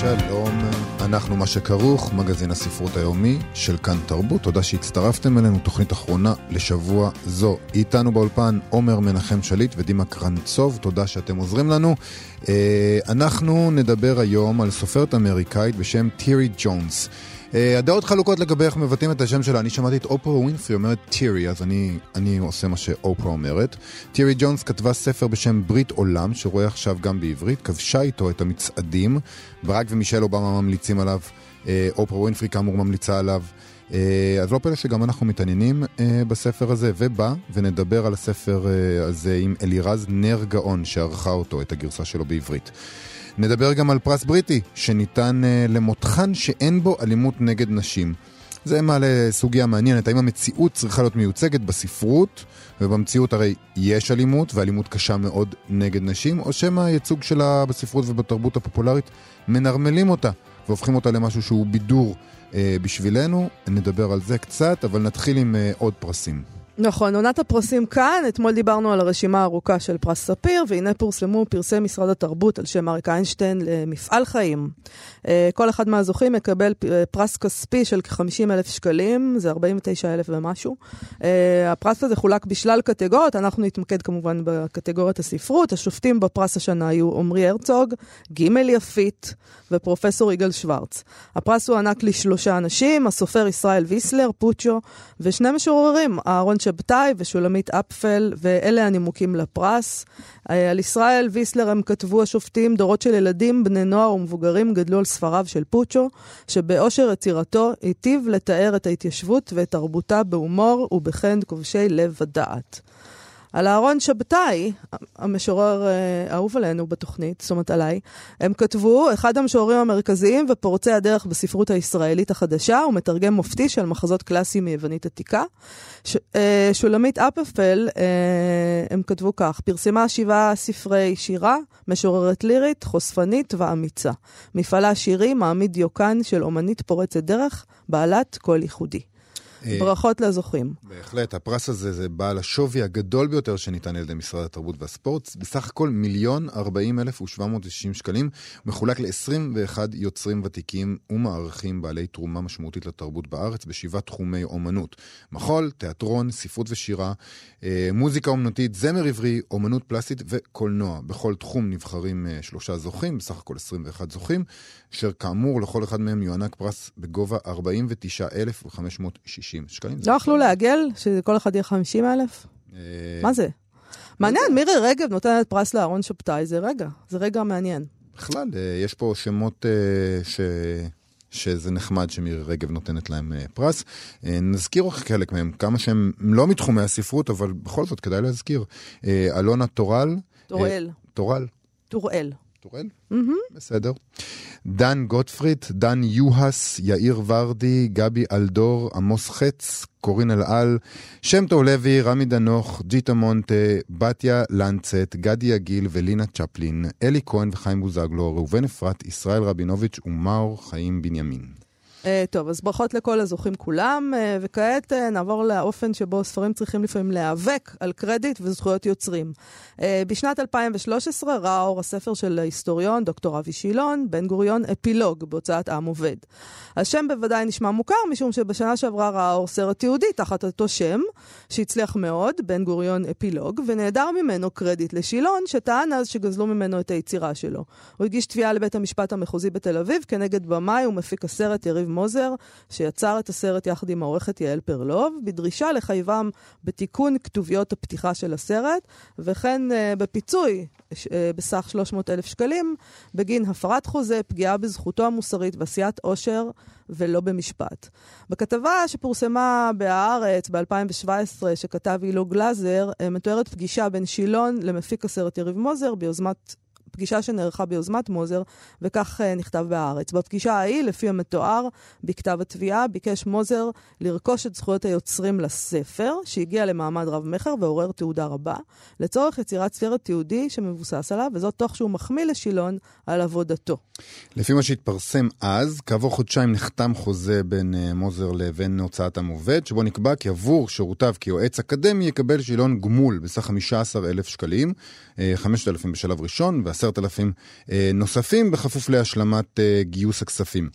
שלום, אנחנו מה שכרוך, מגזין הספרות היומי של כאן תרבות. תודה שהצטרפתם אלינו, תוכנית אחרונה לשבוע זו. איתנו באולפן עומר מנחם שליט ודימה קרנצוב, תודה שאתם עוזרים לנו. אה, אנחנו נדבר היום על סופרת אמריקאית בשם טירי ג'ונס. אה, הדעות חלוקות לגבי איך מבטאים את השם שלה. אני שמעתי את אופרה ווינפרי אומרת טירי, אז אני, אני עושה מה שאופרה אומרת. טירי ג'ונס כתבה ספר בשם ברית עולם, שרואה עכשיו גם בעברית, כבשה איתו את המצעדים, ברק ומישל אובמה ממליצים עליו, אה, אופרה ווינפרי כאמור ממליצה עליו. אה, אז לא פלא שגם אנחנו מתעניינים בספר הזה, ובא ונדבר על הספר הזה עם אלירז נר גאון, שערכה אותו, את הגרסה שלו בעברית. נדבר גם על פרס בריטי, שניתן uh, למותחן שאין בו אלימות נגד נשים. זה מעלה סוגיה מעניינת, האם המציאות צריכה להיות מיוצגת בספרות, ובמציאות הרי יש אלימות, ואלימות קשה מאוד נגד נשים, או שמא הייצוג שלה בספרות ובתרבות הפופולרית מנרמלים אותה, והופכים אותה למשהו שהוא בידור אה, בשבילנו. נדבר על זה קצת, אבל נתחיל עם אה, עוד פרסים. נכון, עונת הפרסים כאן, אתמול דיברנו על הרשימה הארוכה של פרס ספיר, והנה פורסמו פרסי משרד התרבות על שם אריק איינשטיין למפעל חיים. אה, כל אחד מהזוכים מקבל אה, פרס כספי של כ-50 אלף שקלים, זה 49 אלף ומשהו. אה, הפרס הזה חולק בשלל קטגוריות, אנחנו נתמקד כמובן בקטגוריית הספרות. השופטים בפרס השנה היו עמרי הרצוג, גימל יפית ופרופסור יגאל שוורץ. הפרס הוענק לשלושה אנשים, הסופר ישראל ויסלר, פוצ'ו, ושני משוררים, אהרון שבתאי ושולמית אפפל, ואלה הנימוקים לפרס. אה, על ישראל ויסלר הם כתבו השופטים, דורות של ילדים, בני נוער ומבוגרים גדלו על ספריו של פוצ'ו, שבאושר יצירתו היטיב לתאר את ההתיישבות ואת תרבותה בהומור ובחן כובשי לב ודעת. על אהרון שבתאי, המשורר אה, האהוב עלינו בתוכנית, זאת אומרת עליי, הם כתבו, אחד המשוררים המרכזיים ופורצי הדרך בספרות הישראלית החדשה, הוא מתרגם מופתי של מחזות קלאסיים מיוונית עתיקה. ש, אה, שולמית אפפל, אה, הם כתבו כך, פרסמה שבעה ספרי שירה, משוררת לירית, חושפנית ואמיצה. מפעלה שירי מעמיד דיוקן של אומנית פורצת דרך, בעלת קול ייחודי. אה, ברכות לזוכים. בהחלט, הפרס הזה זה בעל השווי הגדול ביותר שניתן על ידי משרד התרבות והספורט, בסך הכל מיליון ארבעים אלף ושבע מאות ושישים שקלים, מחולק ל-21 יוצרים ותיקים ומערכים בעלי תרומה משמעותית לתרבות בארץ בשבעה תחומי אומנות. מחול, תיאטרון, ספרות ושירה, אה, מוזיקה אומנותית, זמר עברי, אומנות פלסטית וקולנוע. בכל תחום נבחרים אה, שלושה זוכים, בסך הכל 21 זוכים, אשר כאמור לכל אחד מהם יוענק פרס בגובה 49,560 60 שקלים. לא יכלו לעגל, שכל אחד יהיה 50 אלף? אה, מה זה? מעניין, מירי רגב נותנת פרס לאהרון שבתאי, זה רגע, זה רגע מעניין. בכלל, אה, יש פה שמות אה, ש... שזה נחמד שמירי רגב נותנת להם פרס. נזכיר חלק מהם, כמה שהם לא מתחומי הספרות, אבל בכל זאת כדאי להזכיר. אלונה טורל. טוראל. טורל. טוראל. טורל? Mm-hmm. בסדר. דן גוטפריד, דן יוהס, יאיר ורדי, גבי אלדור, עמוס חץ, קורין אלעל, שם טוב לוי, רמי דנוך, ג'יטה מונטה, בתיה לנצט, גדי יגיל ולינה צ'פלין, אלי כהן וחיים בוזגלו, ראובן אפרת, ישראל רבינוביץ' ומאור חיים בנימין. Uh, טוב, אז ברכות לכל הזוכים כולם, uh, וכעת uh, נעבור לאופן שבו ספרים צריכים לפעמים להיאבק על קרדיט וזכויות יוצרים. Uh, בשנת 2013 ראה אור הספר של ההיסטוריון דוקטור אבי שילון, בן גוריון אפילוג, בהוצאת עם עובד. השם בוודאי נשמע מוכר, משום שבשנה שעברה ראה אור סרט יהודי תחת אותו שם, שהצליח מאוד, בן גוריון אפילוג, ונעדר ממנו קרדיט לשילון, שטען אז שגזלו ממנו את היצירה שלו. הוא הגיש תביעה לבית המשפט המחוזי בתל אביב כנגד במאי ומפיק הסרט יריב מוזר, שיצר את הסרט יחד עם העורכת יעל פרלוב, בדרישה לחייבם בתיקון כתוביות הפתיחה של הסרט, וכן uh, בפיצוי uh, בסך 300 אלף שקלים, בגין הפרת חוזה, פגיעה בזכותו המוסרית ועשיית עושר ולא במשפט. בכתבה שפורסמה בהארץ ב-2017, שכתב אילו גלאזר, אה, מתוארת פגישה בין שילון למפיק הסרט יריב מוזר ביוזמת פגישה שנערכה ביוזמת מוזר, וכך uh, נכתב בהארץ. בפגישה ההיא, לפי המתואר בכתב התביעה, ביקש מוזר לרכוש את זכויות היוצרים לספר, שהגיע למעמד רב-מכר ועורר תעודה רבה, לצורך יצירת סרט תיעודי שמבוסס עליו, וזאת תוך שהוא מחמיא לשילון על עבודתו. לפי מה שהתפרסם אז, כעבור חודשיים נחתם חוזה בין uh, מוזר לבין הוצאת עובד, שבו נקבע כי עבור שירותיו כיועץ אקדמי יקבל שילון גמול בסך 15,000 שקלים, 5,000 בשלב ראשון ו-10,000 נוספים בכפוף להשלמת גיוס הכספים.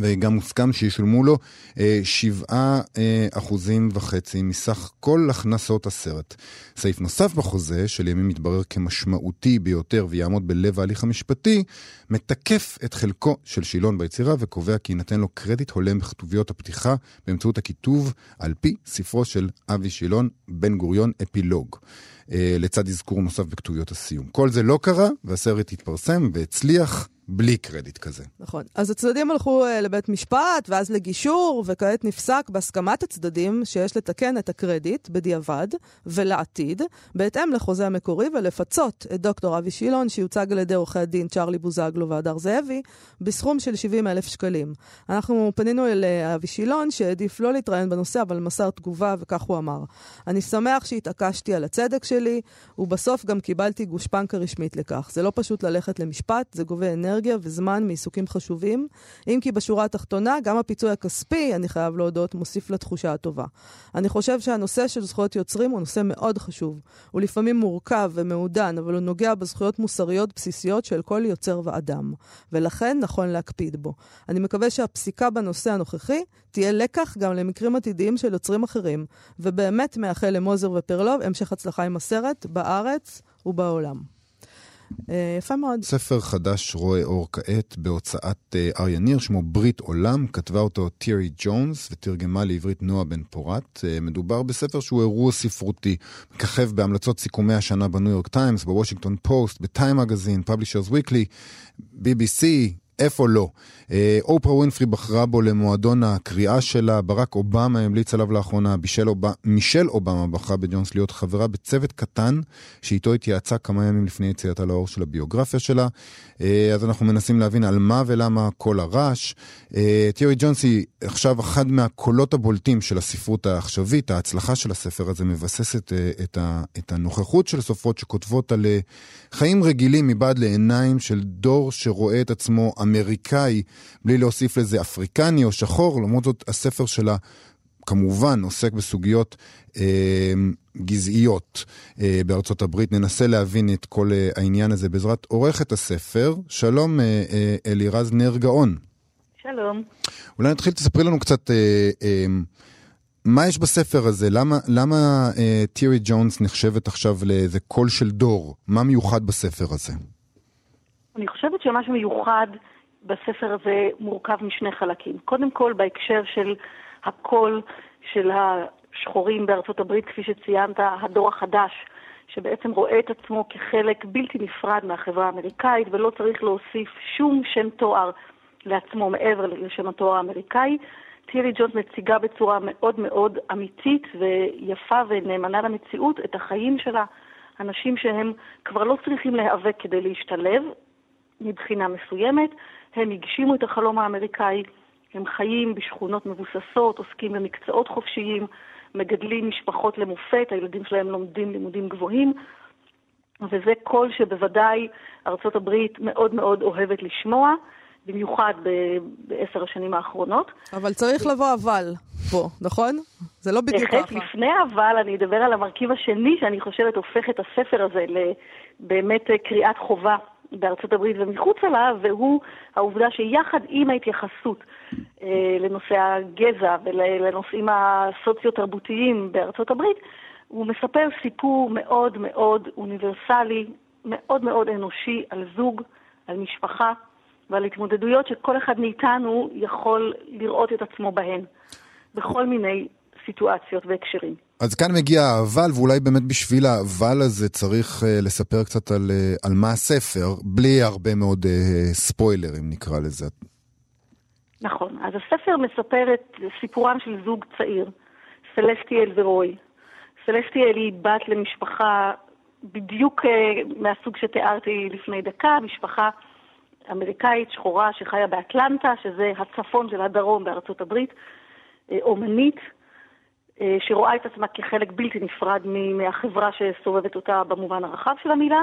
וגם מוסכם שישולמו לו אה, שבעה אה, אחוזים וחצי מסך כל הכנסות הסרט. סעיף נוסף בחוזה, שלימים מתברר כמשמעותי ביותר ויעמוד בלב ההליך המשפטי, מתקף את חלקו של שילון ביצירה וקובע כי יינתן לו קרדיט הולם בכתוביות הפתיחה באמצעות הכיתוב על פי ספרו של אבי שילון, בן גוריון אפילוג. אה, לצד אזכור נוסף בכתוביות הסיום. כל זה לא קרה, והסרט התפרסם והצליח. בלי קרדיט כזה. נכון. אז הצדדים הלכו uh, לבית משפט, ואז לגישור, וכעת נפסק בהסכמת הצדדים שיש לתקן את הקרדיט בדיעבד ולעתיד, בהתאם לחוזה המקורי, ולפצות את דוקטור אבי שילון, שיוצג על ידי עורכי הדין צ'רלי בוזגלו והדר זאבי, בסכום של 70 אלף שקלים. אנחנו פנינו אל uh, אבי שילון, שהעדיף לא להתראיין בנושא, אבל מסר תגובה, וכך הוא אמר: אני שמח שהתעקשתי על הצדק שלי, ובסוף גם קיבלתי גושפנקה רשמית לכך. זה לא פשוט ללכת למשפט, זה גובה. אנרגיה וזמן מעיסוקים חשובים, אם כי בשורה התחתונה, גם הפיצוי הכספי, אני חייב להודות, מוסיף לתחושה הטובה. אני חושב שהנושא של זכויות יוצרים הוא נושא מאוד חשוב. הוא לפעמים מורכב ומעודן, אבל הוא נוגע בזכויות מוסריות בסיסיות של כל יוצר ואדם, ולכן נכון להקפיד בו. אני מקווה שהפסיקה בנושא הנוכחי תהיה לקח גם למקרים עתידיים של יוצרים אחרים, ובאמת מאחל למוזר ופרלוב המשך הצלחה עם הסרט בארץ ובעולם. אה, יפה מאוד. ספר חדש רואה אור כעת בהוצאת אה, אריה ניר, שמו ברית עולם, כתבה אותו טירי ג'ונס ותרגמה לעברית נועה בן פורת. אה, מדובר בספר שהוא אירוע ספרותי, מככב בהמלצות סיכומי השנה בניו יורק טיימס, בוושינגטון פוסט, בטיים מגזין, Publishers Weekly, BBC, איפה לא? אה, אופרה ווינפרי בחרה בו למועדון הקריאה שלה, ברק אובמה המליץ עליו לאחרונה, בישל אובמה, מישל אובמה בחרה בג'ונס להיות חברה בצוות קטן, שאיתו התייעצה כמה ימים לפני יציאתה לאור של הביוגרפיה שלה. אה, אז אנחנו מנסים להבין על מה ולמה כל הרעש. אה, תיאורי ג'ונס היא עכשיו אחד מהקולות הבולטים של הספרות העכשווית. ההצלחה של הספר הזה מבססת את, הנוכחות של סופרות שכותבות על חיים רגילים מבעד לעיניים של דור שרואה את עצמו אמריקאי, בלי להוסיף לזה אפריקני או שחור, למרות זאת הספר שלה כמובן עוסק בסוגיות אה, גזעיות אה, בארצות הברית. ננסה להבין את כל אה, העניין הזה בעזרת עורכת הספר. שלום אה, אה, אלירז נר גאון. שלום. אולי נתחיל, תספרי לנו קצת אה, אה, מה יש בספר הזה? למה, למה אה, טירי ג'ונס נחשבת עכשיו לאיזה קול של דור? מה מיוחד בספר הזה? אני חושבת שמה שמיוחד בספר הזה מורכב משני חלקים. קודם כל, בהקשר של הקול של השחורים בארצות הברית, כפי שציינת, הדור החדש, שבעצם רואה את עצמו כחלק בלתי נפרד מהחברה האמריקאית ולא צריך להוסיף שום שם תואר לעצמו מעבר לשם התואר האמריקאי. טירי ג'ונס מציגה בצורה מאוד מאוד אמיתית ויפה ונאמנה למציאות את החיים של האנשים שהם כבר לא צריכים להיאבק כדי להשתלב מבחינה מסוימת, הם הגשימו את החלום האמריקאי, הם חיים בשכונות מבוססות, עוסקים במקצועות חופשיים, מגדלים משפחות למופת, הילדים שלהם לומדים לימודים גבוהים, וזה קול שבוודאי ארצות הברית מאוד מאוד אוהבת לשמוע. במיוחד בעשר השנים האחרונות. אבל צריך לבוא אבל פה, נכון? זה לא בדיוק ככה. לפני אבל אני אדבר על המרכיב השני שאני חושבת הופך את הספר הזה לבאמת קריאת חובה בארצות הברית ומחוצה לה, והוא העובדה שיחד עם ההתייחסות אה, לנושא הגזע ולנושאים הסוציו-תרבותיים בארצות הברית, הוא מספר סיפור מאוד מאוד אוניברסלי, מאוד מאוד אנושי על זוג, על משפחה ועל התמודדויות שכל אחד מאיתנו יכול לראות את עצמו בהן, בכל מיני סיטואציות והקשרים. אז כאן מגיע האבל, ואולי באמת בשביל האבל הזה צריך uh, לספר קצת על, uh, על מה הספר, בלי הרבה מאוד uh, ספוילרים נקרא לזה. נכון, אז הספר מספר את סיפורם של זוג צעיר, סלסטיאל ורוי. סלסטיאל היא בת למשפחה בדיוק אה, מהסוג שתיארתי לפני דקה, משפחה אמריקאית שחורה שחיה באטלנטה, שזה הצפון של הדרום בארצות הברית, אומנית, שרואה את עצמה כחלק בלתי נפרד מהחברה שסובבת אותה במובן הרחב של המילה,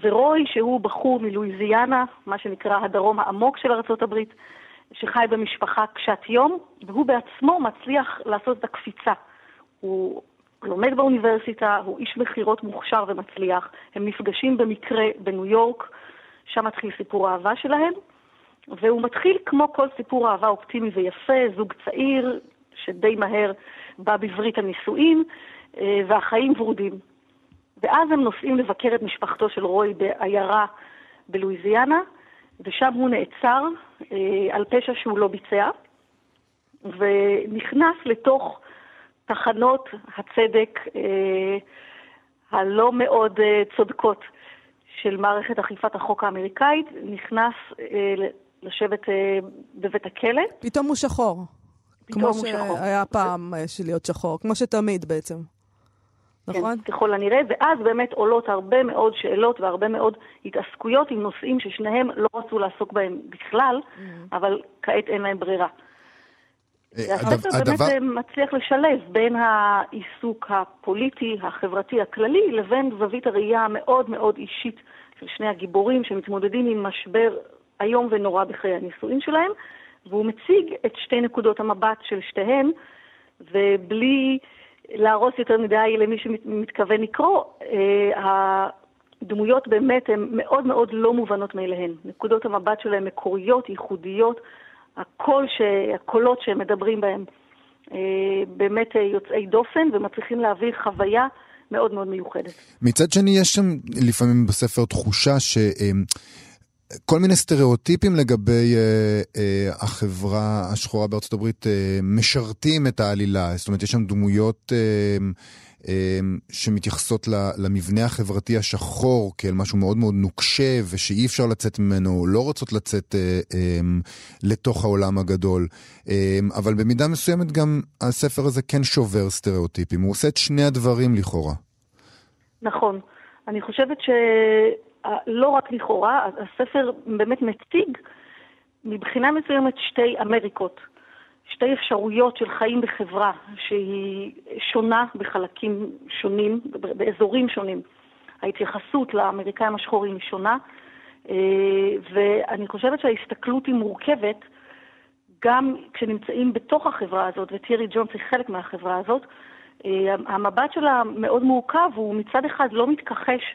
ורוי, שהוא בחור מלואיזיאנה, מה שנקרא הדרום העמוק של ארצות הברית, שחי במשפחה קשת יום, והוא בעצמו מצליח לעשות את הקפיצה. הוא לומד באוניברסיטה, הוא איש מכירות מוכשר ומצליח, הם נפגשים במקרה בניו יורק, שם מתחיל סיפור האהבה שלהם, והוא מתחיל כמו כל סיפור אהבה אופטימי ויפה, זוג צעיר, שדי מהר בא בברית הנישואין, אה, והחיים ורודים. ואז הם נוסעים לבקר את משפחתו של רוי בעיירה בלואיזיאנה, ושם הוא נעצר אה, על פשע שהוא לא ביצע, ונכנס לתוך תחנות הצדק אה, הלא מאוד צודקות של מערכת אכיפת החוק האמריקאית, נכנס לשבת בבית הכלא. פתאום הוא שחור. כמו שהיה פעם אה, של להיות שחור, כמו שתמיד בעצם. כן, נכון? כן, ככל הנראה, ואז באמת עולות הרבה מאוד שאלות והרבה מאוד התעסקויות עם נושאים ששניהם לא רצו לעסוק בהם בכלל, mm-hmm. אבל כעת אין להם ברירה. אה, הספר באמת אה, מצליח לשלב בין העיסוק הפוליטי, החברתי, הכללי, לבין זווית הראייה המאוד מאוד אישית של שני הגיבורים שמתמודדים עם משבר איום ונורא בחיי הנישואין שלהם, והוא מציג את שתי נקודות המבט של שתיהן, ובלי להרוס יותר מדי למי שמתכוון לקרוא, אה, הדמויות באמת הן מאוד מאוד לא מובנות מאליהן. נקודות המבט שלהן מקוריות, ייחודיות, הקול ש... הקולות שהם מדברים בהם אה, באמת אה, יוצאי דופן ומצליחים להביא חוויה מאוד מאוד מיוחדת. מצד שני, יש שם לפעמים בספר תחושה ש... כל מיני סטריאוטיפים לגבי אה, אה, החברה השחורה בארצות הברית אה, משרתים את העלילה. זאת אומרת, יש שם דמויות אה, אה, שמתייחסות למבנה החברתי השחור כאל משהו מאוד מאוד נוקשה ושאי אפשר לצאת ממנו, לא רוצות לצאת אה, אה, לתוך העולם הגדול. אה, אבל במידה מסוימת גם הספר הזה כן שובר סטריאוטיפים. הוא עושה את שני הדברים לכאורה. נכון. אני חושבת ש... לא רק לכאורה, הספר באמת מציג מבחינה מסוימת שתי אמריקות, שתי אפשרויות של חיים בחברה שהיא שונה בחלקים שונים, באזורים שונים. ההתייחסות לאמריקאים השחורים היא שונה, אה, ואני חושבת שההסתכלות היא מורכבת גם כשנמצאים בתוך החברה הזאת, וטירי ג'ונס היא חלק מהחברה הזאת. אה, המבט שלה מאוד מורכב, הוא מצד אחד לא מתכחש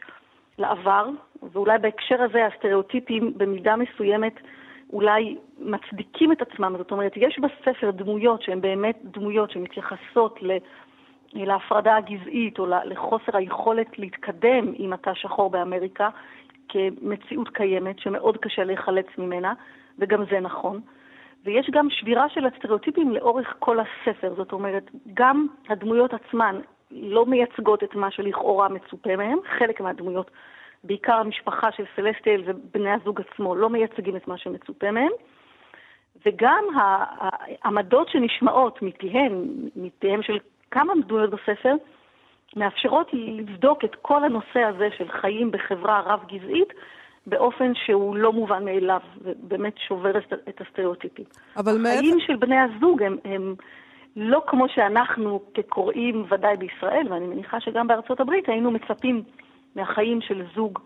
לעבר, ואולי בהקשר הזה הסטריאוטיפים במידה מסוימת אולי מצדיקים את עצמם. זאת אומרת, יש בספר דמויות שהן באמת דמויות שמתייחסות ל... להפרדה הגזעית או לחוסר היכולת להתקדם אם אתה שחור באמריקה כמציאות קיימת שמאוד קשה להיחלץ ממנה, וגם זה נכון. ויש גם שבירה של הסטריאוטיפים לאורך כל הספר, זאת אומרת, גם הדמויות עצמן לא מייצגות את מה שלכאורה מצופה מהם, חלק מהדמויות בעיקר המשפחה של סלסטיאל ובני הזוג עצמו, לא מייצגים את מה שמצופה מהם. וגם העמדות שנשמעות מפיהם, מפיהם של כמה דמויות בספר, מאפשרות לבדוק את כל הנושא הזה של חיים בחברה רב-גזעית באופן שהוא לא מובן מאליו, ובאמת שובר את הסטריאוטיפים. אבל מעבר... החיים של בני הזוג הם, הם לא כמו שאנחנו כקוראים, ודאי בישראל, ואני מניחה שגם בארצות הברית, היינו מצפים מהחיים של זוג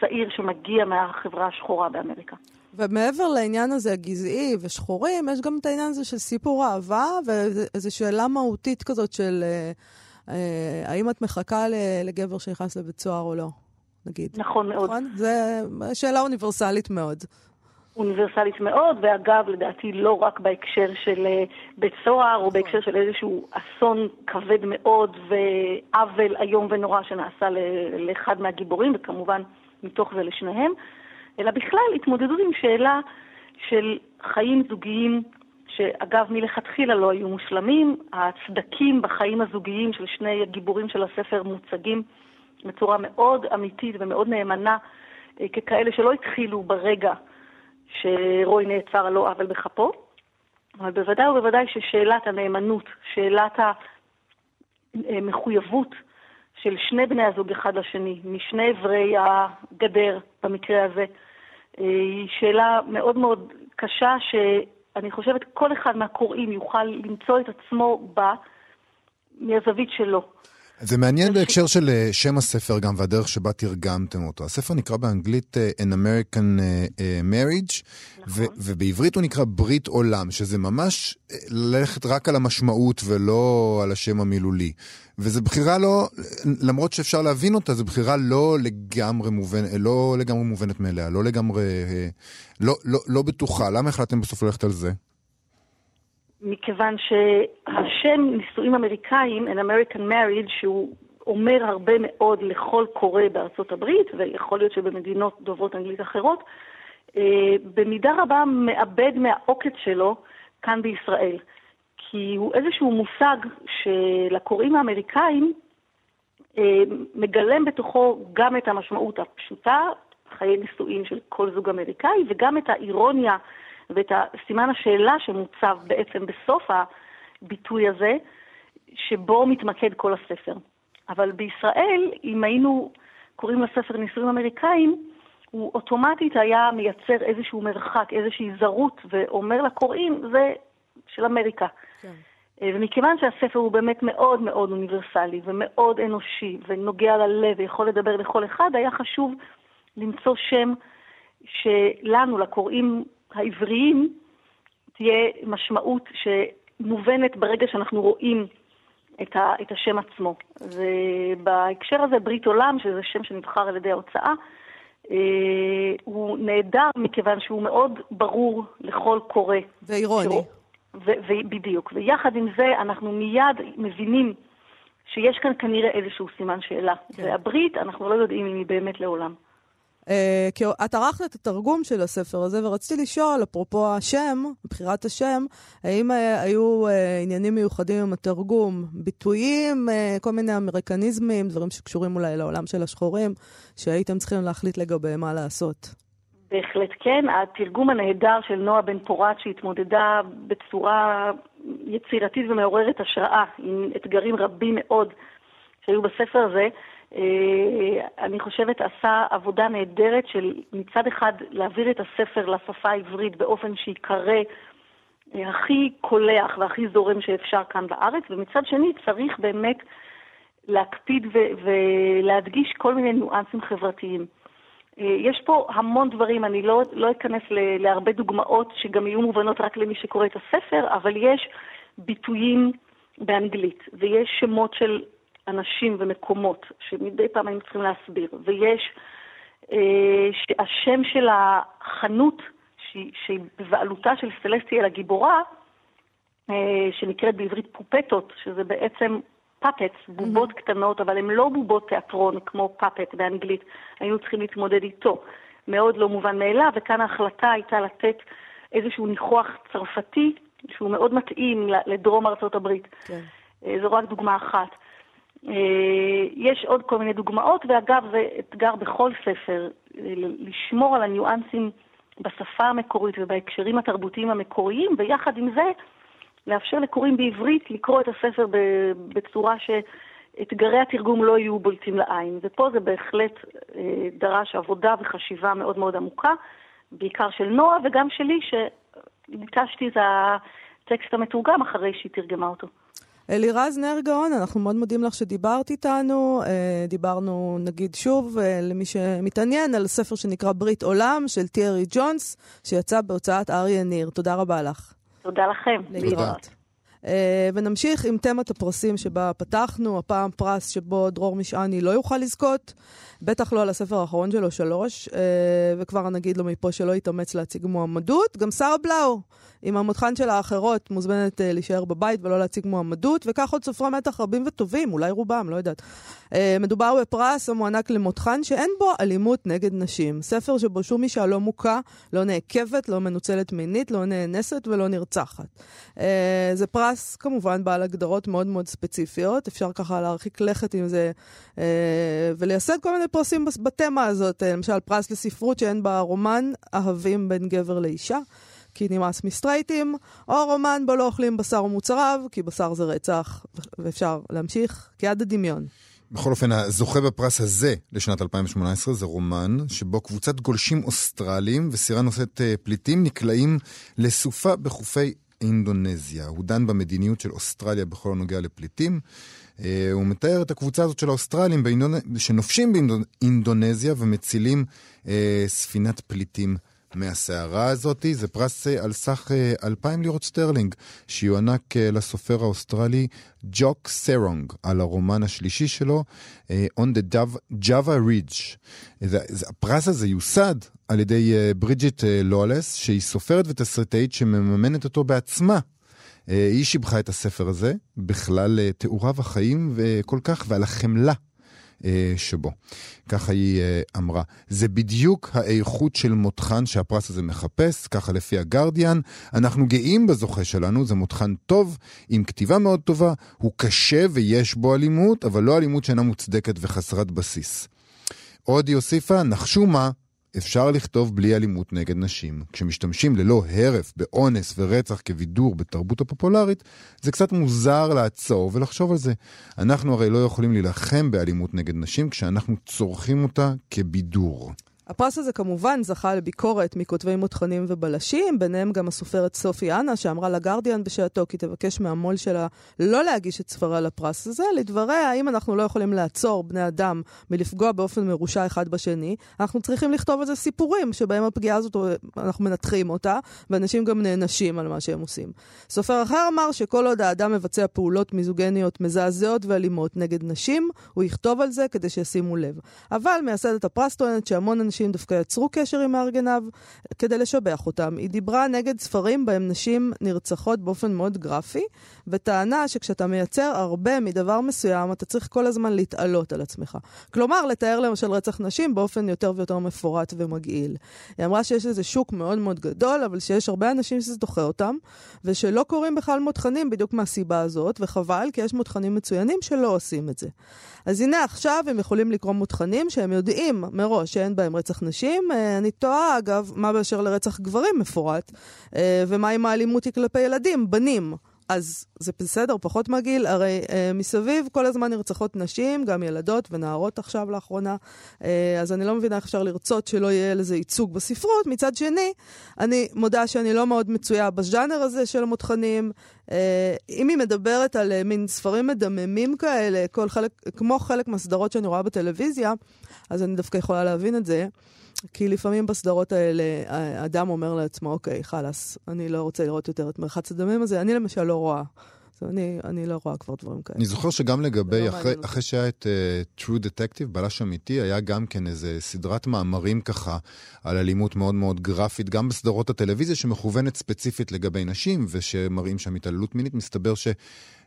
צעיר שמגיע מהחברה השחורה באמריקה. ומעבר לעניין הזה הגזעי ושחורים, יש גם את העניין הזה של סיפור אהבה, ואיזו שאלה מהותית כזאת של אה, אה, האם את מחכה לגבר שנכנס לבית סוהר או לא, נגיד. נכון מאוד. נכון? זו שאלה אוניברסלית מאוד. אוניברסלית מאוד, ואגב, לדעתי לא רק בהקשר של אה, בית סוהר, או בהקשר של איזשהו אסון כבד מאוד ועוול איום ונורא שנעשה לאחד מהגיבורים, וכמובן מתוך זה לשניהם, אלא בכלל התמודדות עם שאלה של חיים זוגיים, שאגב, מלכתחילה לא היו מושלמים, הצדקים בחיים הזוגיים של שני הגיבורים של הספר מוצגים בצורה מאוד אמיתית ומאוד נאמנה, אה, ככאלה שלא התחילו ברגע שרוי נעצר על לא עוול בכפו, אבל בוודאי ובוודאי ששאלת הנאמנות, שאלת המחויבות של שני בני הזוג אחד לשני, משני אברי הגדר במקרה הזה, היא שאלה מאוד מאוד קשה, שאני חושבת כל אחד מהקוראים יוכל למצוא את עצמו בה מהזווית שלו. זה מעניין בהקשר של אה, שם הספר גם והדרך שבה תרגמתם אותו. הספר נקרא באנגלית uh, An American uh, Marriage, נכון. ובעברית הוא נקרא ברית עולם, שזה ממש ללכת רק על המשמעות ולא על השם המילולי. וזו בחירה לא, למרות שאפשר להבין אותה, זו בחירה לא לגמרי, מובנ, לא לגמרי מובנת מאליה, לא לגמרי, לא, לא, לא בטוחה. למה החלטתם בסוף ללכת על זה? מכיוון שהשם נישואים אמריקאים, an American marriage, שהוא אומר הרבה מאוד לכל קורא בארצות הברית, ויכול להיות שבמדינות דוברות אנגלית אחרות, אה, במידה רבה מאבד מהעוקץ שלו כאן בישראל. כי הוא איזשהו מושג שלקוראים האמריקאים אה, מגלם בתוכו גם את המשמעות הפשוטה, חיי נישואין של כל זוג אמריקאי, וגם את האירוניה ואת סימן השאלה שמוצב בעצם בסוף הביטוי הזה, שבו מתמקד כל הספר. אבל בישראל, אם היינו קוראים לספר נישואים אמריקאים, הוא אוטומטית היה מייצר איזשהו מרחק, איזושהי זרות, ואומר לקוראים, זה של אמריקה. כן. אה, ומכיוון שהספר הוא באמת מאוד מאוד אוניברסלי ומאוד אנושי ונוגע ללב ויכול לדבר לכל אחד, היה חשוב למצוא שם שלנו, לקוראים העבריים תהיה משמעות שמובנת ברגע שאנחנו רואים את, ה, את השם עצמו. ובהקשר הזה ברית עולם, שזה שם שנבחר על ידי ההוצאה, אה, הוא נהדר מכיוון שהוא מאוד ברור לכל קורא. ואירוני. בדיוק. ויחד עם זה אנחנו מיד מבינים שיש כאן כנראה איזשהו סימן שאלה. כן. והברית, אנחנו לא יודעים אם היא באמת לעולם. Uh, כי את ערכת את התרגום של הספר הזה, ורציתי לשאול, אפרופו השם, בחירת השם, האם uh, היו uh, עניינים מיוחדים עם התרגום, ביטויים, כל מיני אמריקניזמים, דברים שקשורים אולי לעולם של השחורים, שהייתם צריכים להחליט לגביהם מה לעשות? בהחלט כן. התרגום הנהדר של נועה בן פורת, שהתמודדה בצורה יצירתית ומעוררת השראה, עם אתגרים רבים מאוד שהיו בספר הזה, אה, אני חושבת עשה עבודה נהדרת של מצד אחד להעביר את הספר לשפה העברית באופן שיקרא אה, הכי קולח והכי זורם שאפשר כאן בארץ, ומצד שני צריך באמת להקפיד ולהדגיש כל מיני ניואנסים חברתיים. אה, יש פה המון דברים, אני לא, לא אכנס להרבה דוגמאות שגם יהיו מובנות רק למי שקורא את הספר, אבל יש ביטויים באנגלית, ויש שמות של אנשים ומקומות שמדי פעם היינו צריכים להסביר, ויש אה, השם של החנות שהיא בבעלותה של סלסטיאל הגיבורה, אה, שנקראת בעברית פופטות, שזה בעצם פאפטס, בובות mm-hmm. קטנות, אבל הן לא בובות תיאטרון כמו פאפט באנגלית, היינו צריכים להתמודד איתו. מאוד לא מובן מאליו, וכאן ההחלטה הייתה לתת איזשהו ניחוח צרפתי, שהוא מאוד מתאים לדרום ארצות הברית. כן. אה, זו רק דוגמה אחת. אה, יש עוד כל מיני דוגמאות, ואגב, זה אתגר בכל ספר, לשמור על הניואנסים בשפה המקורית ובהקשרים התרבותיים המקוריים, ויחד עם זה, לאפשר לקוראים בעברית לקרוא את הספר בצורה שאתגרי התרגום לא יהיו בולטים לעין. ופה זה בהחלט אה, דרש עבודה וחשיבה מאוד מאוד עמוקה, בעיקר של נועה וגם שלי, שביקשתי את הטקסט המתורגם אחרי שהיא תרגמה אותו. אלירז נר גאון, אנחנו מאוד מודים לך שדיברת איתנו. אה, דיברנו, נגיד שוב, אה, למי שמתעניין, על ספר שנקרא ברית עולם של טיירי ג'ונס, שיצא בהוצאת אריה ניר. תודה רבה לך. תודה לכם. להתראות. Uh, ונמשיך עם תמת הפרסים שבה פתחנו, הפעם פרס שבו דרור משעני לא יוכל לזכות, בטח לא על הספר האחרון שלו, שלוש, uh, וכבר נגיד לו מפה שלא יתאמץ להציג מועמדות. גם שרה בלאו עם המותחן של האחרות מוזמנת uh, להישאר בבית ולא להציג מועמדות, וכך עוד סופרי מתח רבים וטובים, אולי רובם, לא יודעת. מדובר בפרס המוענק למותחן שאין בו אלימות נגד נשים. ספר שבו שום אישה לא מוכה, לא נעקבת, לא מנוצלת מינית, לא נאנסת ולא נרצחת. זה פרס כמובן בעל הגדרות מאוד מאוד ספציפיות, אפשר ככה להרחיק לכת עם זה uh, ולייסד כל מיני פרסים בתמה הזאת, uh, למשל פרס לספרות שאין בה רומן אהבים בין גבר לאישה. כי נמאס מסטרייטים, או רומן בו לא אוכלים בשר ומוצריו, כי בשר זה רצח, ואפשר להמשיך כיד הדמיון. בכל אופן, הזוכה בפרס הזה לשנת 2018 זה רומן שבו קבוצת גולשים אוסטרליים וסירה נושאת אה, פליטים נקלעים לסופה בחופי אינדונזיה. הוא דן במדיניות של אוסטרליה בכל הנוגע לפליטים. אה, הוא מתאר את הקבוצה הזאת של האוסטרלים באינדונ... שנופשים באינדונזיה ומצילים אה, ספינת פליטים מהסערה הזאת. זה פרס אה, על סך 2,000 אה, לירות סטרלינג, שיוענק אה, לסופר האוסטרלי ג'וק סרונג על הרומן השלישי שלו, On the Java Ridge. הפרס הזה יוסד על ידי ברידג'יט לולס, שהיא סופרת ותסריטאית שמממנת אותו בעצמה. היא שיבחה את הספר הזה בגלל תיאוריו החיים וכל כך, ועל החמלה שבו. ככה היא אה, אמרה. זה בדיוק האיכות של מותחן שהפרס הזה מחפש, ככה לפי הגרדיאן. אנחנו גאים בזוכה שלנו, זה מותחן טוב, עם כתיבה מאוד טובה, הוא קשה ויש בו אלימות, אבל לא אלימות שאינה מוצדקת וחסרת בסיס. עוד היא הוסיפה, נחשו מה? אפשר לכתוב בלי אלימות נגד נשים. כשמשתמשים ללא הרף באונס ורצח כבידור בתרבות הפופולרית, זה קצת מוזר לעצור ולחשוב על זה. אנחנו הרי לא יכולים להילחם באלימות נגד נשים כשאנחנו צורכים אותה כבידור. הפרס הזה כמובן זכה לביקורת מכותבי מותחנים ובלשים, ביניהם גם הסופרת סופי אנה, שאמרה לגרדיאן בשעתו כי תבקש מהמו"ל שלה לא להגיש את ספרה לפרס הזה. לדבריה, אם אנחנו לא יכולים לעצור בני אדם מלפגוע באופן מרושע אחד בשני, אנחנו צריכים לכתוב על זה סיפורים שבהם הפגיעה הזאת, אנחנו מנתחים אותה, ואנשים גם נענשים על מה שהם עושים. סופר אחר אמר שכל עוד האדם מבצע פעולות מיזוגניות מזעזעות ואלימות נגד נשים, הוא יכתוב על זה כדי שישימו לב. אבל מייסדת הפרס טוענת שהמון אנשים דווקא יצרו קשר עם מארגניו כדי לשבח אותם. היא דיברה נגד ספרים בהם נשים נרצחות באופן מאוד גרפי, וטענה שכשאתה מייצר הרבה מדבר מסוים, אתה צריך כל הזמן להתעלות על עצמך. כלומר, לתאר למשל רצח נשים באופן יותר ויותר מפורט ומגעיל. היא אמרה שיש איזה שוק מאוד מאוד גדול, אבל שיש הרבה אנשים שזה דוחה אותם, ושלא קוראים בכלל מותחנים בדיוק מהסיבה הזאת, וחבל, כי יש מותחנים מצוינים שלא עושים את זה. אז הנה עכשיו הם יכולים לקרוא מותחנים שהם יודעים מראש שאין בהם רצח נשים. אה, אני תוהה, אגב, מה באשר לרצח גברים מפורט, אה, ומה עם האלימות היא כלפי ילדים, בנים. אז זה בסדר, פחות מגעיל, הרי אה, מסביב כל הזמן נרצחות נשים, גם ילדות ונערות עכשיו לאחרונה, אה, אז אני לא מבינה איך אפשר לרצות שלא יהיה לזה ייצוג בספרות. מצד שני, אני מודה שאני לא מאוד מצויה בז'אנר הזה של המותחנים. אה, אם היא מדברת על אה, מין ספרים מדממים כאלה, כל חלק, כמו חלק מהסדרות שאני רואה בטלוויזיה, אז אני דווקא יכולה להבין את זה. כי לפעמים בסדרות האלה, האדם אומר לעצמו, אוקיי, חלאס, אני לא רוצה לראות יותר את מרחץ הדמים הזה. אני למשל לא רואה. אני, אני לא רואה כבר דברים כאלה. אני זוכר שגם לגבי, לא אחרי, אחרי שהיה את uh, True Detective, בלש אמיתי, היה גם כן איזה סדרת מאמרים ככה על אלימות מאוד מאוד גרפית, גם בסדרות הטלוויזיה שמכוונת ספציפית לגבי נשים, ושמראים שם התעללות מינית. מסתבר ש...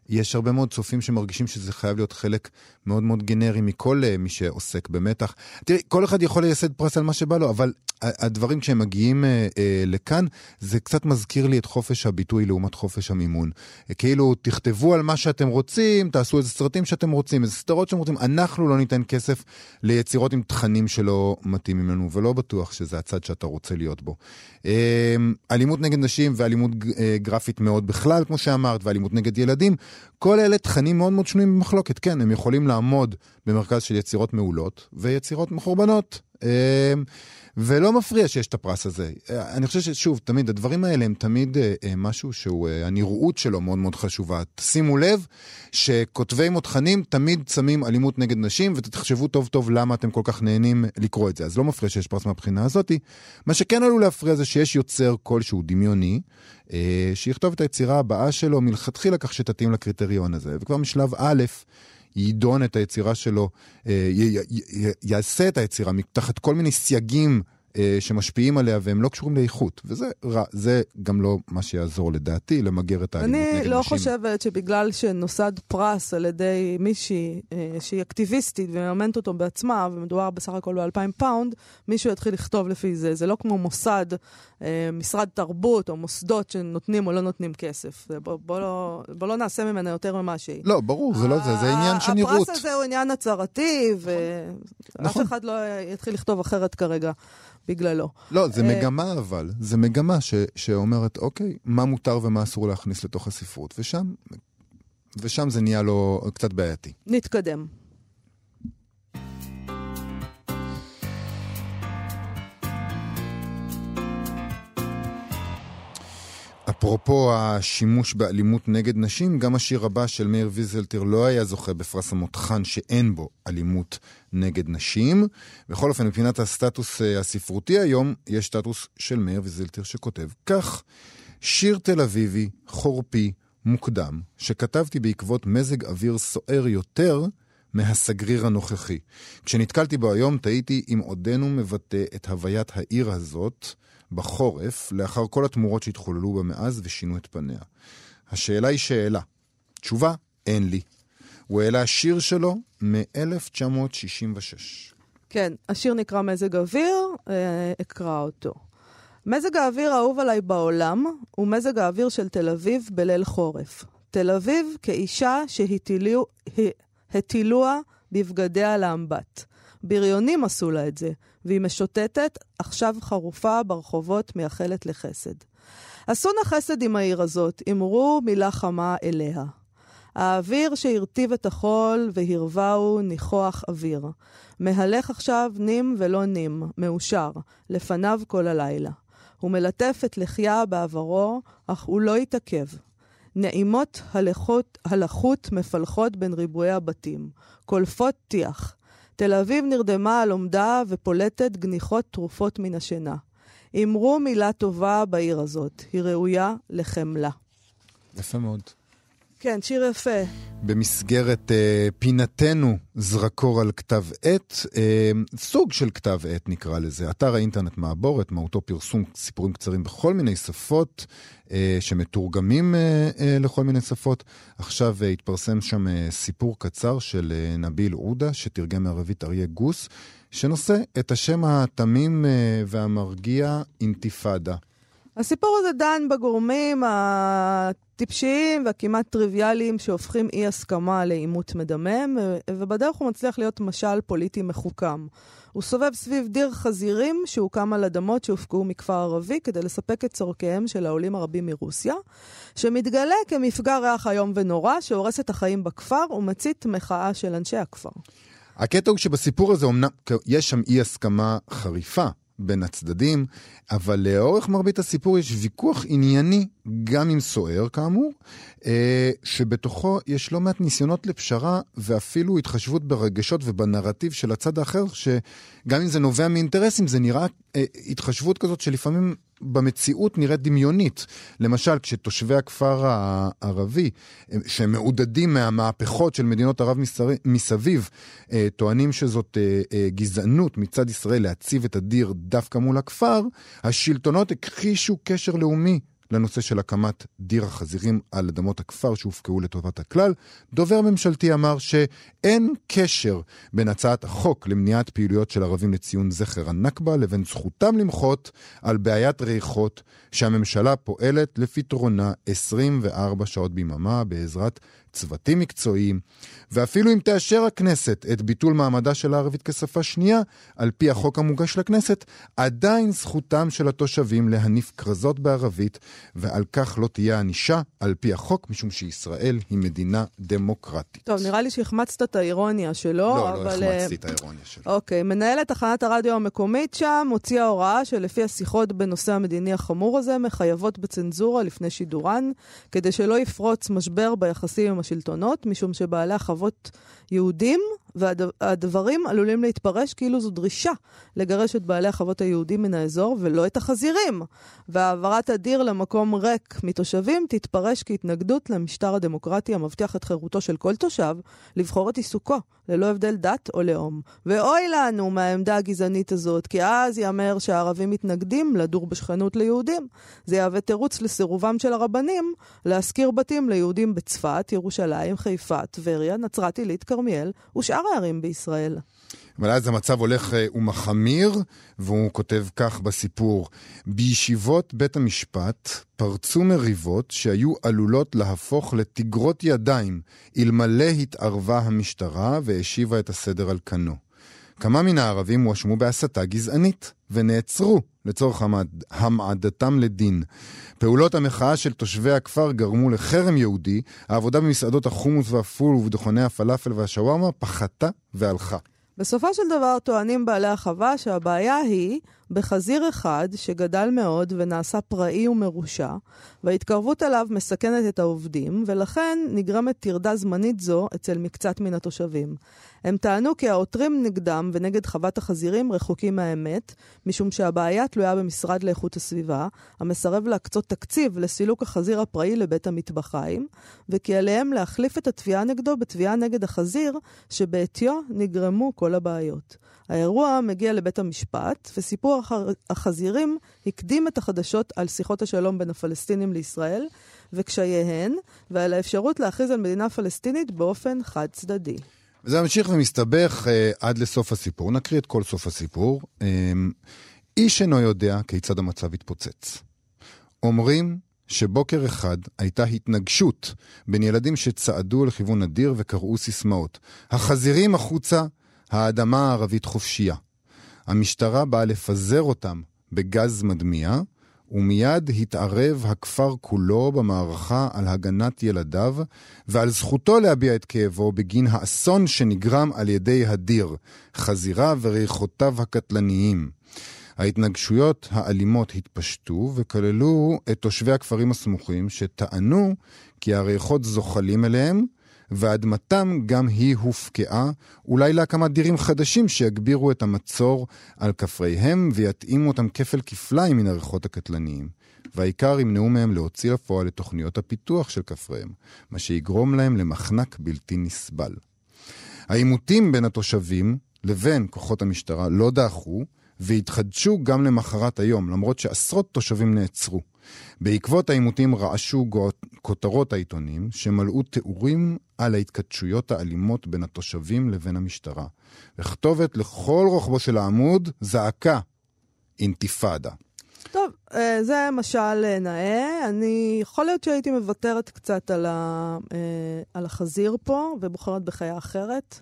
יש הרבה מאוד צופים שמרגישים שזה חייב להיות חלק מאוד מאוד גנרי מכל uh, מי שעוסק במתח. תראי, כל אחד יכול לייסד פרס על מה שבא לו, אבל הדברים כשהם מגיעים uh, uh, לכאן, זה קצת מזכיר לי את חופש הביטוי לעומת חופש המימון. Uh, כאילו, תכתבו על מה שאתם רוצים, תעשו איזה סרטים שאתם רוצים, איזה סדרות שאתם רוצים, אנחנו לא ניתן כסף ליצירות עם תכנים שלא מתאימים לנו, ולא בטוח שזה הצד שאתה רוצה להיות בו. Uh, אלימות נגד נשים ואלימות uh, גרפית מאוד בכלל, כמו שאמרת, ואלימות נגד ילדים. כל אלה תכנים מאוד מאוד שנויים במחלוקת. כן, הם יכולים לעמוד במרכז של יצירות מעולות ויצירות מחורבנות. ולא מפריע שיש את הפרס הזה. אני חושב ששוב, תמיד, הדברים האלה הם תמיד אה, אה, משהו שהוא, אה, הנראות שלו מאוד מאוד חשובה. שימו לב שכותבי מותחנים תמיד שמים אלימות נגד נשים, ותחשבו טוב טוב למה אתם כל כך נהנים לקרוא את זה. אז לא מפריע שיש פרס מהבחינה הזאתי. מה שכן עלול להפריע זה שיש יוצר כלשהו דמיוני, שיכתוב את היצירה הבאה שלו מלכתחילה כך שתתאים לקריטריון הזה. וכבר משלב א', יידון את היצירה שלו, אה, יעשה את היצירה תחת כל מיני סייגים שמשפיעים עליה והם לא קשורים לאיכות, וזה רע, זה גם לא מה שיעזור לדעתי למגר את האלימות נגד נשים. אני לא חושבת שבגלל שנוסד פרס על ידי מישהי אה, שהיא אקטיביסטית ומממנת אותו בעצמה, ומדובר בסך הכל ב-2,000 פאונד, מישהו יתחיל לכתוב לפי זה. זה לא כמו מוסד, אה, משרד תרבות או מוסדות שנותנים או לא נותנים כסף. בוא, בוא, לא, בוא לא נעשה ממנה יותר ממה שהיא. לא, ברור, זה לא זה, זה עניין של נראות. הפרס הזה הוא עניין הצהרתי, ואף נכון. אחד לא יתחיל לכתוב אחרת כרגע. בגללו. לא, זה אה, מגמה אבל, זה מגמה ש, שאומרת, אוקיי, מה מותר ומה אסור להכניס לתוך הספרות, ושם, ושם זה נהיה לו קצת בעייתי. נתקדם. אפרופו השימוש באלימות נגד נשים, גם השיר הבא של מאיר ויזלטיר לא היה זוכה בפרס המותחן שאין בו אלימות נגד נשים. בכל אופן, מבחינת הסטטוס אה, הספרותי היום, יש סטטוס של מאיר ויזלטיר שכותב כך: שיר תל אביבי, חורפי, מוקדם, שכתבתי בעקבות מזג אוויר סוער יותר מהסגריר הנוכחי. כשנתקלתי בו היום, תהיתי אם עודנו מבטא את הוויית העיר הזאת בחורף, לאחר כל התמורות שהתחוללו בה מאז ושינו את פניה. השאלה היא שאלה. תשובה, אין לי. הוא העלה שיר שלו מ-1966. כן, השיר נקרא מזג אוויר, אה, אקרא אותו. מזג האוויר האהוב עליי בעולם הוא מזג האוויר של תל אביב בליל חורף. תל אביב כאישה שהטילוה בבגדיה לאמבט. בריונים עשו לה את זה, והיא משוטטת, עכשיו חרופה ברחובות, מייחלת לחסד. עשו נא חסד עם העיר הזאת, אמרו מילה חמה אליה. האוויר שהרטיב את החול והרווהו ניחוח אוויר. מהלך עכשיו נים ולא נים, מאושר, לפניו כל הלילה. הוא מלטף את לחייה בעברו, אך הוא לא התעכב. נעימות הלחות, הלחות מפלחות בין ריבועי הבתים, קולפות טיח. תל אביב נרדמה על עומדה ופולטת גניחות תרופות מן השינה. אמרו מילה טובה בעיר הזאת, היא ראויה לחמלה. יפה מאוד. כן, שיר יפה. במסגרת אה, פינתנו זרקור על כתב עת, אה, סוג של כתב עת נקרא לזה. אתר האינטרנט מעבורת, מהותו פרסום סיפורים קצרים בכל מיני שפות, אה, שמתורגמים אה, אה, לכל מיני שפות. עכשיו אה, התפרסם שם אה, סיפור קצר של אה, נביל עודה, שתרגם מערבית אריה גוס, שנושא את השם התמים אה, והמרגיע אינתיפאדה. הסיפור הזה דן בגורמים הטיפשיים והכמעט טריוויאליים שהופכים אי הסכמה לעימות מדמם, ובדרך הוא מצליח להיות משל פוליטי מחוכם. הוא סובב סביב דיר חזירים שהוקם על אדמות שהופקעו מכפר ערבי כדי לספק את צורכיהם של העולים הרבים מרוסיה, שמתגלה כמפגע ריח איום ונורא שהורס את החיים בכפר ומצית מחאה של אנשי הכפר. הקטע הוא שבסיפור הזה אומנם יש שם אי הסכמה חריפה בין הצדדים, אבל לאורך מרבית הסיפור יש ויכוח ענייני, גם עם סוער כאמור, אה, שבתוכו יש לא מעט ניסיונות לפשרה ואפילו התחשבות ברגשות ובנרטיב של הצד האחר, שגם אם זה נובע מאינטרסים, זה נראה אה, התחשבות כזאת שלפעמים במציאות נראית דמיונית. למשל, כשתושבי הכפר הערבי, שהם מעודדים מהמהפכות של מדינות ערב מסביב, אה, טוענים שזאת גזענות מצד ישראל להציב את הדיר דווקא מול הכפר, השלטונות הכחישו קשר לאומי לנושא של הקמת דיר החזירים על אדמות הכפר שהופקעו לטובת הכלל. דובר ממשלתי אמר שאין קשר בין הצעת החוק למניעת פעילויות של ערבים לציון זכר הנכבה לבין זכותם למחות על בעיית ריחות שהממשלה פועלת לפתרונה 24 שעות ביממה בעזרת צוותים מקצועיים, ואפילו אם תאשר הכנסת את ביטול מעמדה של הערבית כשפה שנייה, על פי החוק המוגש לכנסת, עדיין זכותם של התושבים להניף כרזות בערבית, ועל כך לא תהיה ענישה על פי החוק, משום שישראל היא מדינה דמוקרטית. טוב, נראה לי שהחמצת את האירוניה שלו, לא, אבל... לא החמצתי את האירוניה שלו. אוקיי, מנהלת תחנת הרדיו המקומית שם הוציאה הוראה שלפי השיחות בנושא המדיני החמור הזה, מחייבות בצנזורה לפני שידורן, כדי שלא יפרוץ משבר ביחסים עם השלטונות, משום שבעלי החוות יהודים, והדברים עלולים להתפרש כאילו זו דרישה לגרש את בעלי החוות היהודים מן האזור ולא את החזירים. והעברת הדיר למקום ריק מתושבים תתפרש כהתנגדות למשטר הדמוקרטי המבטיח את חירותו של כל תושב לבחור את עיסוקו, ללא הבדל דת או לאום. ואוי לנו מהעמדה הגזענית הזאת, כי אז ייאמר שהערבים מתנגדים לדור בשכנות ליהודים. זה יהווה תירוץ לסירובם של הרבנים להשכיר בתים ליהודים בצפת, ירושלים, חיפה, טבריה, נצרת עילית, כרמיאל ושאר הערים בישראל. אבל אז המצב הולך אה, ומחמיר, והוא כותב כך בסיפור: בישיבות בית המשפט פרצו מריבות שהיו עלולות להפוך לתגרות ידיים אלמלא התערבה המשטרה והשיבה את הסדר על כנו. כמה מן הערבים הואשמו בהסתה גזענית ונעצרו לצורך המעד, המעדתם לדין. פעולות המחאה של תושבי הכפר גרמו לחרם יהודי, העבודה במסעדות החומוס והפול ובדוכני הפלאפל והשווארמה פחתה והלכה. בסופו של דבר טוענים בעלי החווה שהבעיה היא בחזיר אחד שגדל מאוד ונעשה פראי ומרושע, וההתקרבות אליו מסכנת את העובדים, ולכן נגרמת טרדה זמנית זו אצל מקצת מן התושבים. הם טענו כי העותרים נגדם ונגד חוות החזירים רחוקים מהאמת, משום שהבעיה תלויה במשרד לאיכות הסביבה, המסרב להקצות תקציב לסילוק החזיר הפראי לבית המטבחיים, וכי עליהם להחליף את התביעה נגדו בתביעה נגד החזיר, שבעטיו נגרמו כל הבעיות. האירוע מגיע לבית המשפט, וסיפור החזירים הקדים את החדשות על שיחות השלום בין הפלסטינים לישראל וקשייהן, ועל האפשרות להכריז על מדינה פלסטינית באופן חד צדדי. וזה ממשיך ומסתבך uh, עד לסוף הסיפור. נקריא את כל סוף הסיפור. Um, איש אינו יודע כיצד המצב התפוצץ. אומרים שבוקר אחד הייתה התנגשות בין ילדים שצעדו לכיוון אדיר וקראו סיסמאות. החזירים החוצה, האדמה הערבית חופשייה. המשטרה באה לפזר אותם בגז מדמיע, ומיד התערב הכפר כולו במערכה על הגנת ילדיו ועל זכותו להביע את כאבו בגין האסון שנגרם על ידי הדיר, חזירה וריחותיו הקטלניים. ההתנגשויות האלימות התפשטו וכללו את תושבי הכפרים הסמוכים שטענו כי הריחות זוחלים אליהם ואדמתם גם היא הופקעה, אולי להקמת דירים חדשים שיגבירו את המצור על כפריהם ויתאימו אותם כפל כפליים מן הריחות הקטלניים. והעיקר ימנעו מהם להוציא לפועל את תוכניות הפיתוח של כפריהם, מה שיגרום להם למחנק בלתי נסבל. העימותים בין התושבים לבין כוחות המשטרה לא דעכו, והתחדשו גם למחרת היום, למרות שעשרות תושבים נעצרו. בעקבות העימותים רעשו כותרות העיתונים, שמלאו תיאורים על ההתכתשויות האלימות בין התושבים לבין המשטרה. וכתובת לכל רוחבו של העמוד זעקה אינתיפאדה. טוב, אה, זה משל אה, נאה. אני, יכול להיות שהייתי מוותרת קצת על, ה, אה, על החזיר פה, ובוחרת בחיה אחרת.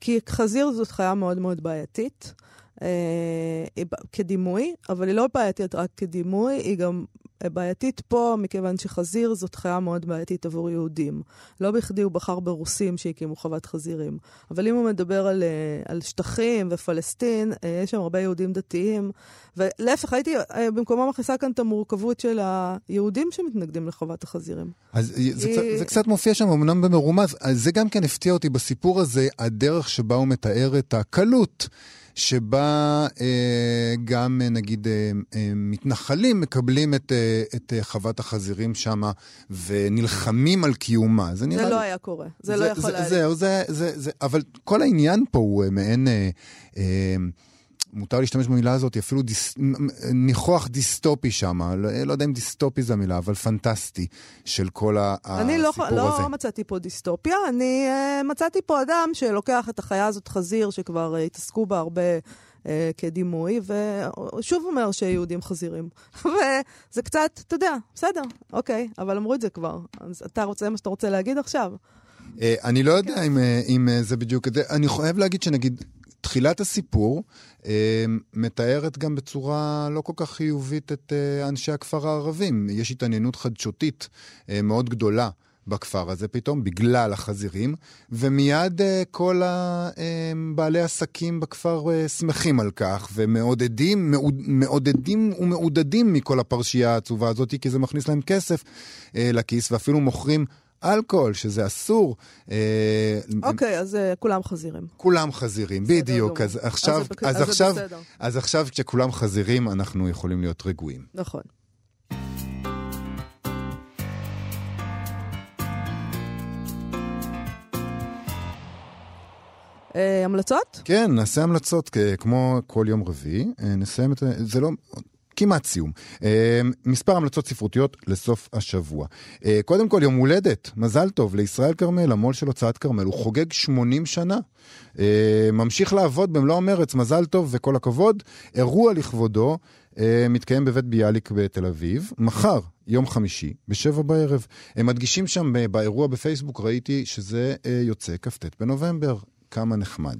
כי חזיר זאת חיה מאוד מאוד בעייתית. אה, כדימוי, אבל היא לא בעייתית רק כדימוי, היא גם בעייתית פה, מכיוון שחזיר זאת חיה מאוד בעייתית עבור יהודים. לא בכדי הוא בחר ברוסים שהקימו חוות חזירים. אבל אם הוא מדבר על, אה, על שטחים ופלסטין, אה, יש שם הרבה יהודים דתיים. ולהפך, הייתי במקומו מכניסה כאן את המורכבות של היהודים שמתנגדים לחוות החזירים. אז היא... זה, קצת, זה קצת מופיע שם, אמנם במרומז. זה גם כן הפתיע אותי בסיפור הזה, הדרך שבה הוא מתאר את הקלות. שבה אה, גם, אה, נגיד, אה, אה, מתנחלים מקבלים את, אה, את אה, חוות החזירים שם ונלחמים על קיומה. זה, זה לא היה קורה, זה, זה לא יכול היה. זהו, זה, זה, זה, אבל כל העניין פה הוא אה, מעין... אה, אה, מותר להשתמש במילה הזאת, אפילו דיס, ניחוח דיסטופי שם, לא, לא יודע אם דיסטופי זו המילה, אבל פנטסטי של כל ה, אני לא, הסיפור לא, הזה. אני לא מצאתי פה דיסטופיה, אני uh, מצאתי פה אדם שלוקח את החיה הזאת חזיר, שכבר uh, התעסקו בה הרבה uh, כדימוי, ושוב אומר שיהודים חזירים. וזה קצת, אתה יודע, בסדר, אוקיי, אבל אמרו את זה כבר. אז אתה רוצה, מה שאתה רוצה להגיד עכשיו? אני לא יודע אם, אם זה בדיוק, אני חייב להגיד שנגיד, תחילת הסיפור אה, מתארת גם בצורה לא כל כך חיובית את אה, אנשי הכפר הערבים. יש התעניינות חדשותית אה, מאוד גדולה. בכפר הזה פתאום, בגלל החזירים, ומיד uh, כל הבעלי uh, עסקים בכפר uh, שמחים על כך, ומעודדים מעוד, מעודדים ומעודדים מכל הפרשייה העצובה הזאת, כי זה מכניס להם כסף uh, לכיס, ואפילו מוכרים אלכוהול, שזה אסור. אה, אוקיי, אז אה, כולם חזירים. כולם חזירים, בדיוק. אז עכשיו, אז עכשיו, אז עכשיו כשכולם חזירים, אנחנו יכולים להיות רגועים. נכון. אה, המלצות? כן, נעשה המלצות כמו כל יום רביעי. נסיים את זה, זה לא, כמעט סיום. אה, מספר המלצות ספרותיות לסוף השבוע. אה, קודם כל, יום הולדת, מזל טוב לישראל כרמל, המו"ל של הוצאת כרמל. הוא חוגג 80 שנה. אה, ממשיך לעבוד במלוא המרץ, מזל טוב וכל הכבוד. אירוע לכבודו מתקיים בבית ביאליק בתל אביב. מחר, יום חמישי, בשבע בערב. הם מדגישים שם באירוע בפייסבוק, ראיתי שזה יוצא כ"ט בנובמבר. כמה נחמד.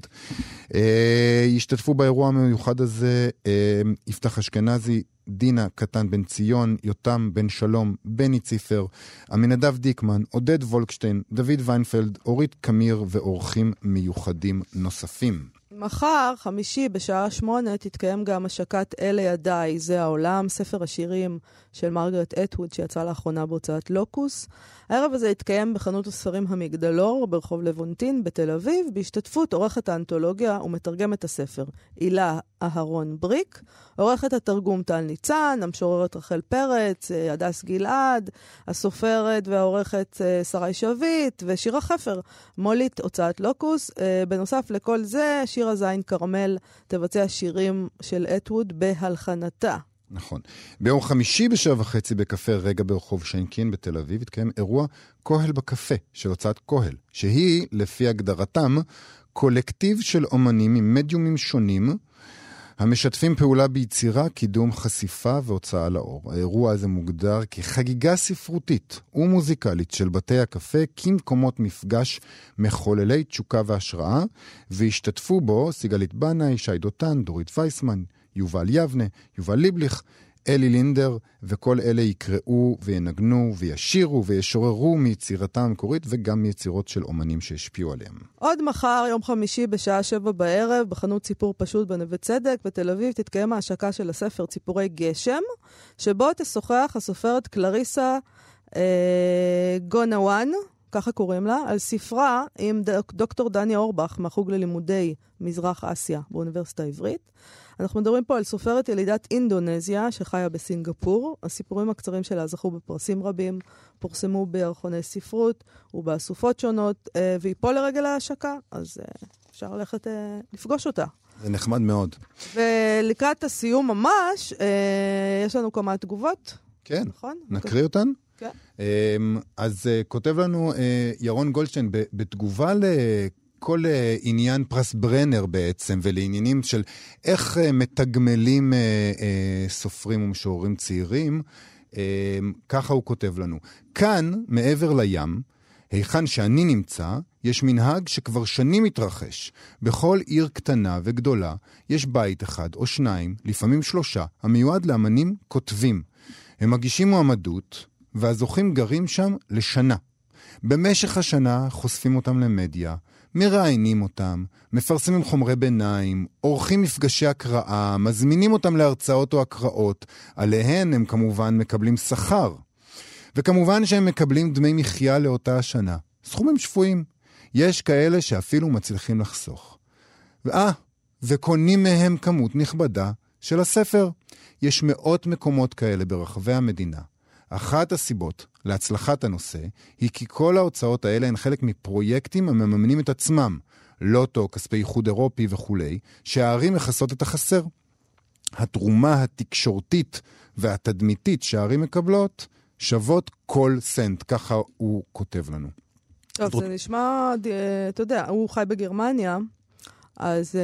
אה, ישתתפו באירוע המיוחד הזה אה, יפתח אשכנזי, דינה קטן בן ציון, יותם בן שלום, בני ציפר, עמינדב דיקמן, עודד וולקשטיין, דוד ויינפלד, אורית קמיר ואורחים מיוחדים נוספים. מחר, חמישי, בשעה שמונה, תתקיים גם השקת אלה ידיי, זה העולם, ספר השירים של מרגרט אטווד, שיצא לאחרונה בהוצאת לוקוס. הערב הזה יתקיים בחנות הספרים המגדלור ברחוב לבונטין בתל אביב, בהשתתפות עורכת האנתולוגיה ומתרגמת הספר, הילה אהרון בריק, עורכת התרגום טל ניצן, המשוררת רחל פרץ, אה, הדס גלעד, הסופרת והעורכת אה, שרי שביט ושירה חפר, מולית הוצאת לוקוס. אה, בנוסף לכל זה, שירה זין כרמל תבצע שירים של אטווד בהלחנתה. נכון. ביום חמישי בשבע וחצי בקפה רגע ברחוב שיינקין בתל אביב התקיים אירוע כהל בקפה של הוצאת כהל, שהיא, לפי הגדרתם, קולקטיב של אומנים עם מדיומים שונים, המשתפים פעולה ביצירה, קידום, חשיפה והוצאה לאור. האירוע הזה מוגדר כחגיגה ספרותית ומוזיקלית של בתי הקפה כמקומות מפגש מחוללי תשוקה והשראה, והשתתפו בו סיגלית בנאי, שי דותן, דורית וייסמן, יובל יבנה, יובל ליבליך, אלי לינדר, וכל אלה יקראו וינגנו וישירו וישוררו מיצירתם המקורית וגם מיצירות של אומנים שהשפיעו עליהם. עוד מחר, יום חמישי בשעה שבע בערב, בחנות סיפור פשוט בנווה צדק בתל אביב, תתקיים ההשקה של הספר ציפורי גשם, שבו תשוחח הסופרת קלריסה אה, גונאוואן, ככה קוראים לה, על ספרה עם דוק, דוקטור דני אורבך מהחוג ללימודי מזרח אסיה באוניברסיטה העברית. אנחנו מדברים פה על סופרת ילידת אינדונזיה שחיה בסינגפור. הסיפורים הקצרים שלה זכו בפרסים רבים, פורסמו בירחוני ספרות ובאסופות שונות, אה, והיא פה לרגל ההשקה, אז אה, אפשר ללכת אה, לפגוש אותה. זה נחמד מאוד. ולקראת הסיום ממש, יש לנו כמה תגובות. כן, נכון? נקריא אותן? כן. אז כותב לנו ירון גולדשטיין, בתגובה כל uh, עניין פרס ברנר בעצם, ולעניינים של איך uh, מתגמלים uh, uh, סופרים ומשוררים צעירים, uh, ככה הוא כותב לנו. כאן, מעבר לים, היכן שאני נמצא, יש מנהג שכבר שנים מתרחש. בכל עיר קטנה וגדולה יש בית אחד או שניים, לפעמים שלושה, המיועד לאמנים כותבים. הם מגישים מועמדות, והזוכים גרים שם לשנה. במשך השנה חושפים אותם למדיה, מראיינים אותם, מפרסמים חומרי ביניים, עורכים מפגשי הקראה, מזמינים אותם להרצאות או הקראות, עליהן הם כמובן מקבלים שכר. וכמובן שהם מקבלים דמי מחיה לאותה השנה. סכומים שפויים. יש כאלה שאפילו מצליחים לחסוך. ואה, וקונים מהם כמות נכבדה של הספר. יש מאות מקומות כאלה ברחבי המדינה. אחת הסיבות להצלחת הנושא היא כי כל ההוצאות האלה הן חלק מפרויקטים המממנים את עצמם, לוטו, כספי איחוד אירופי וכולי, שהערים מכסות את החסר. התרומה התקשורתית והתדמיתית שהערים מקבלות שוות כל סנט, ככה הוא כותב לנו. טוב, זה נשמע, אתה יודע, הוא חי בגרמניה, אז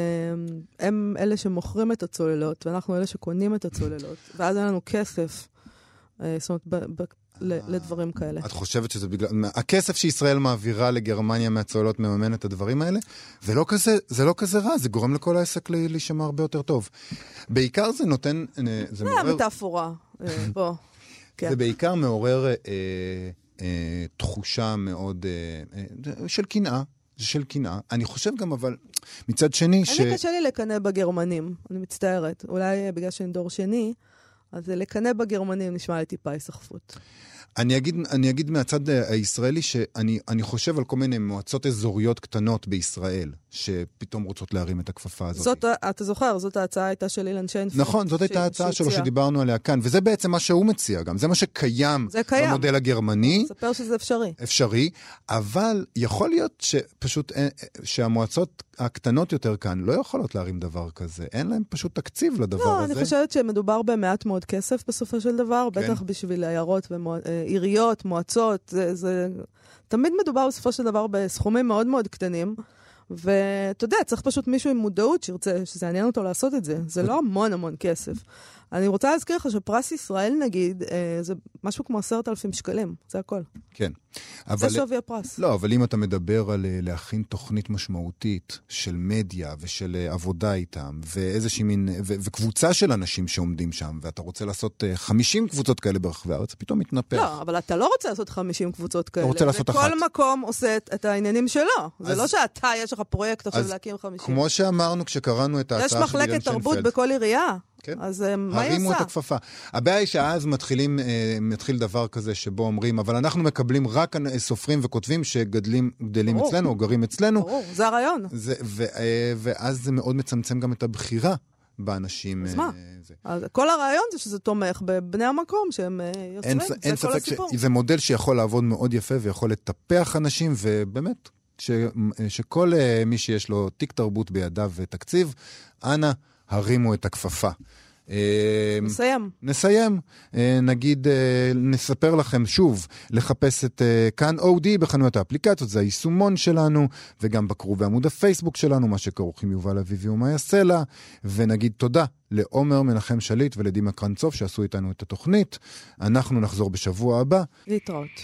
הם אלה שמוכרים את הצוללות, ואנחנו אלה שקונים את הצוללות, ואז אין לנו כסף. אה, זאת אומרת, לדברים כאלה. את חושבת שזה בגלל... הכסף שישראל מעבירה לגרמניה מהצוללות מממן את הדברים האלה? זה לא כזה, זה לא כזה רע, זה גורם לכל העסק להישמע הרבה יותר טוב. בעיקר זה נותן... אה, זה זה מעורר... אה, בוא. כן. זה בעיקר מעורר אה, אה, תחושה מאוד אה, של קנאה. זה של קנאה. אני חושב גם, אבל מצד שני אני ש... אני קשה לי לקנא בגרמנים, אני מצטערת. אולי בגלל שאני דור שני. אז לקנא בגרמנים נשמע לי טיפה היסחפות. אני אגיד, אני אגיד מהצד הישראלי שאני חושב על כל מיני מועצות אזוריות קטנות בישראל, שפתאום רוצות להרים את הכפפה הזאת. זאת, אתה זוכר, זאת ההצעה הייתה של אילן שיינפלד. נכון, זאת הייתה ההצעה שלו שדיברנו עליה כאן, וזה בעצם מה שהוא מציע גם, זה מה שקיים זה קיים. במודל הגרמני. ספר שזה אפשרי. אפשרי, אבל יכול להיות שפשוט, אה, שהמועצות הקטנות יותר כאן לא יכולות להרים דבר כזה, אין להם פשוט תקציב לדבר לא, הזה. לא, אני חושבת שמדובר במעט מאוד כסף בסופו של דבר, כן. בטח בשביל עיירות ועיריות, אה, מועצות, זה, זה... תמיד מדובר בסופו של דבר בסכומים מאוד מאוד קטנים. ואתה יודע, צריך פשוט מישהו עם מודעות שירצה, שזה יעניין אותו לעשות את זה. זה לא המון המון כסף. אני רוצה להזכיר לך שפרס ישראל, נגיד, אה, זה משהו כמו עשרת אלפים שקלים, זה הכל. כן. זה שווי הפרס. לא, אבל אם אתה מדבר על אה, להכין תוכנית משמעותית של מדיה ושל אה, עבודה איתם, ואיזושהי מין, ו- וקבוצה של אנשים שעומדים שם, ואתה רוצה לעשות 50 קבוצות כאלה ברחבי הארץ, פתאום מתנפח. לא, אבל אתה לא רוצה לעשות 50 קבוצות כאלה. אתה רוצה לעשות אחת. וכל מקום עושה את העניינים שלו. זה לא שאתה, יש לך פרויקט עכשיו להקים 50. כמו שאמרנו כשקראנו את ההצעה של יש מחלקת תרבות בכל עירייה. כן. אז אה, מה היא עושה? הרימו את הכפפה. הבעיה היא שאז מתחילים, אה, מתחיל דבר כזה שבו אומרים, אבל אנחנו מקבלים רק סופרים וכותבים שגדלים ברור. אצלנו או גרים אצלנו. ברור, זה הרעיון. זה, ו, אה, ואז זה מאוד מצמצם גם את הבחירה. באנשים. אז מה? זה. אז כל הרעיון זה שזה תומך בבני המקום שהם יוצרים, זה אין כל הסיפור. זה מודל שיכול לעבוד מאוד יפה ויכול לטפח אנשים, ובאמת, ש, שכל מי שיש לו תיק תרבות בידיו ותקציב, אנא, הרימו את הכפפה. אה, נסיים. נסיים. אה, נגיד, אה, נספר לכם שוב, לחפש את כאן אודי בחנויות האפליקציות, זה היישומון שלנו, וגם בקרו בעמוד הפייסבוק שלנו, מה שכרוך עם יובל אביבי ומאיה סלע, ונגיד תודה לעומר מנחם שליט ולדימה קרנצוב שעשו איתנו את התוכנית. אנחנו נחזור בשבוע הבא. להתראות.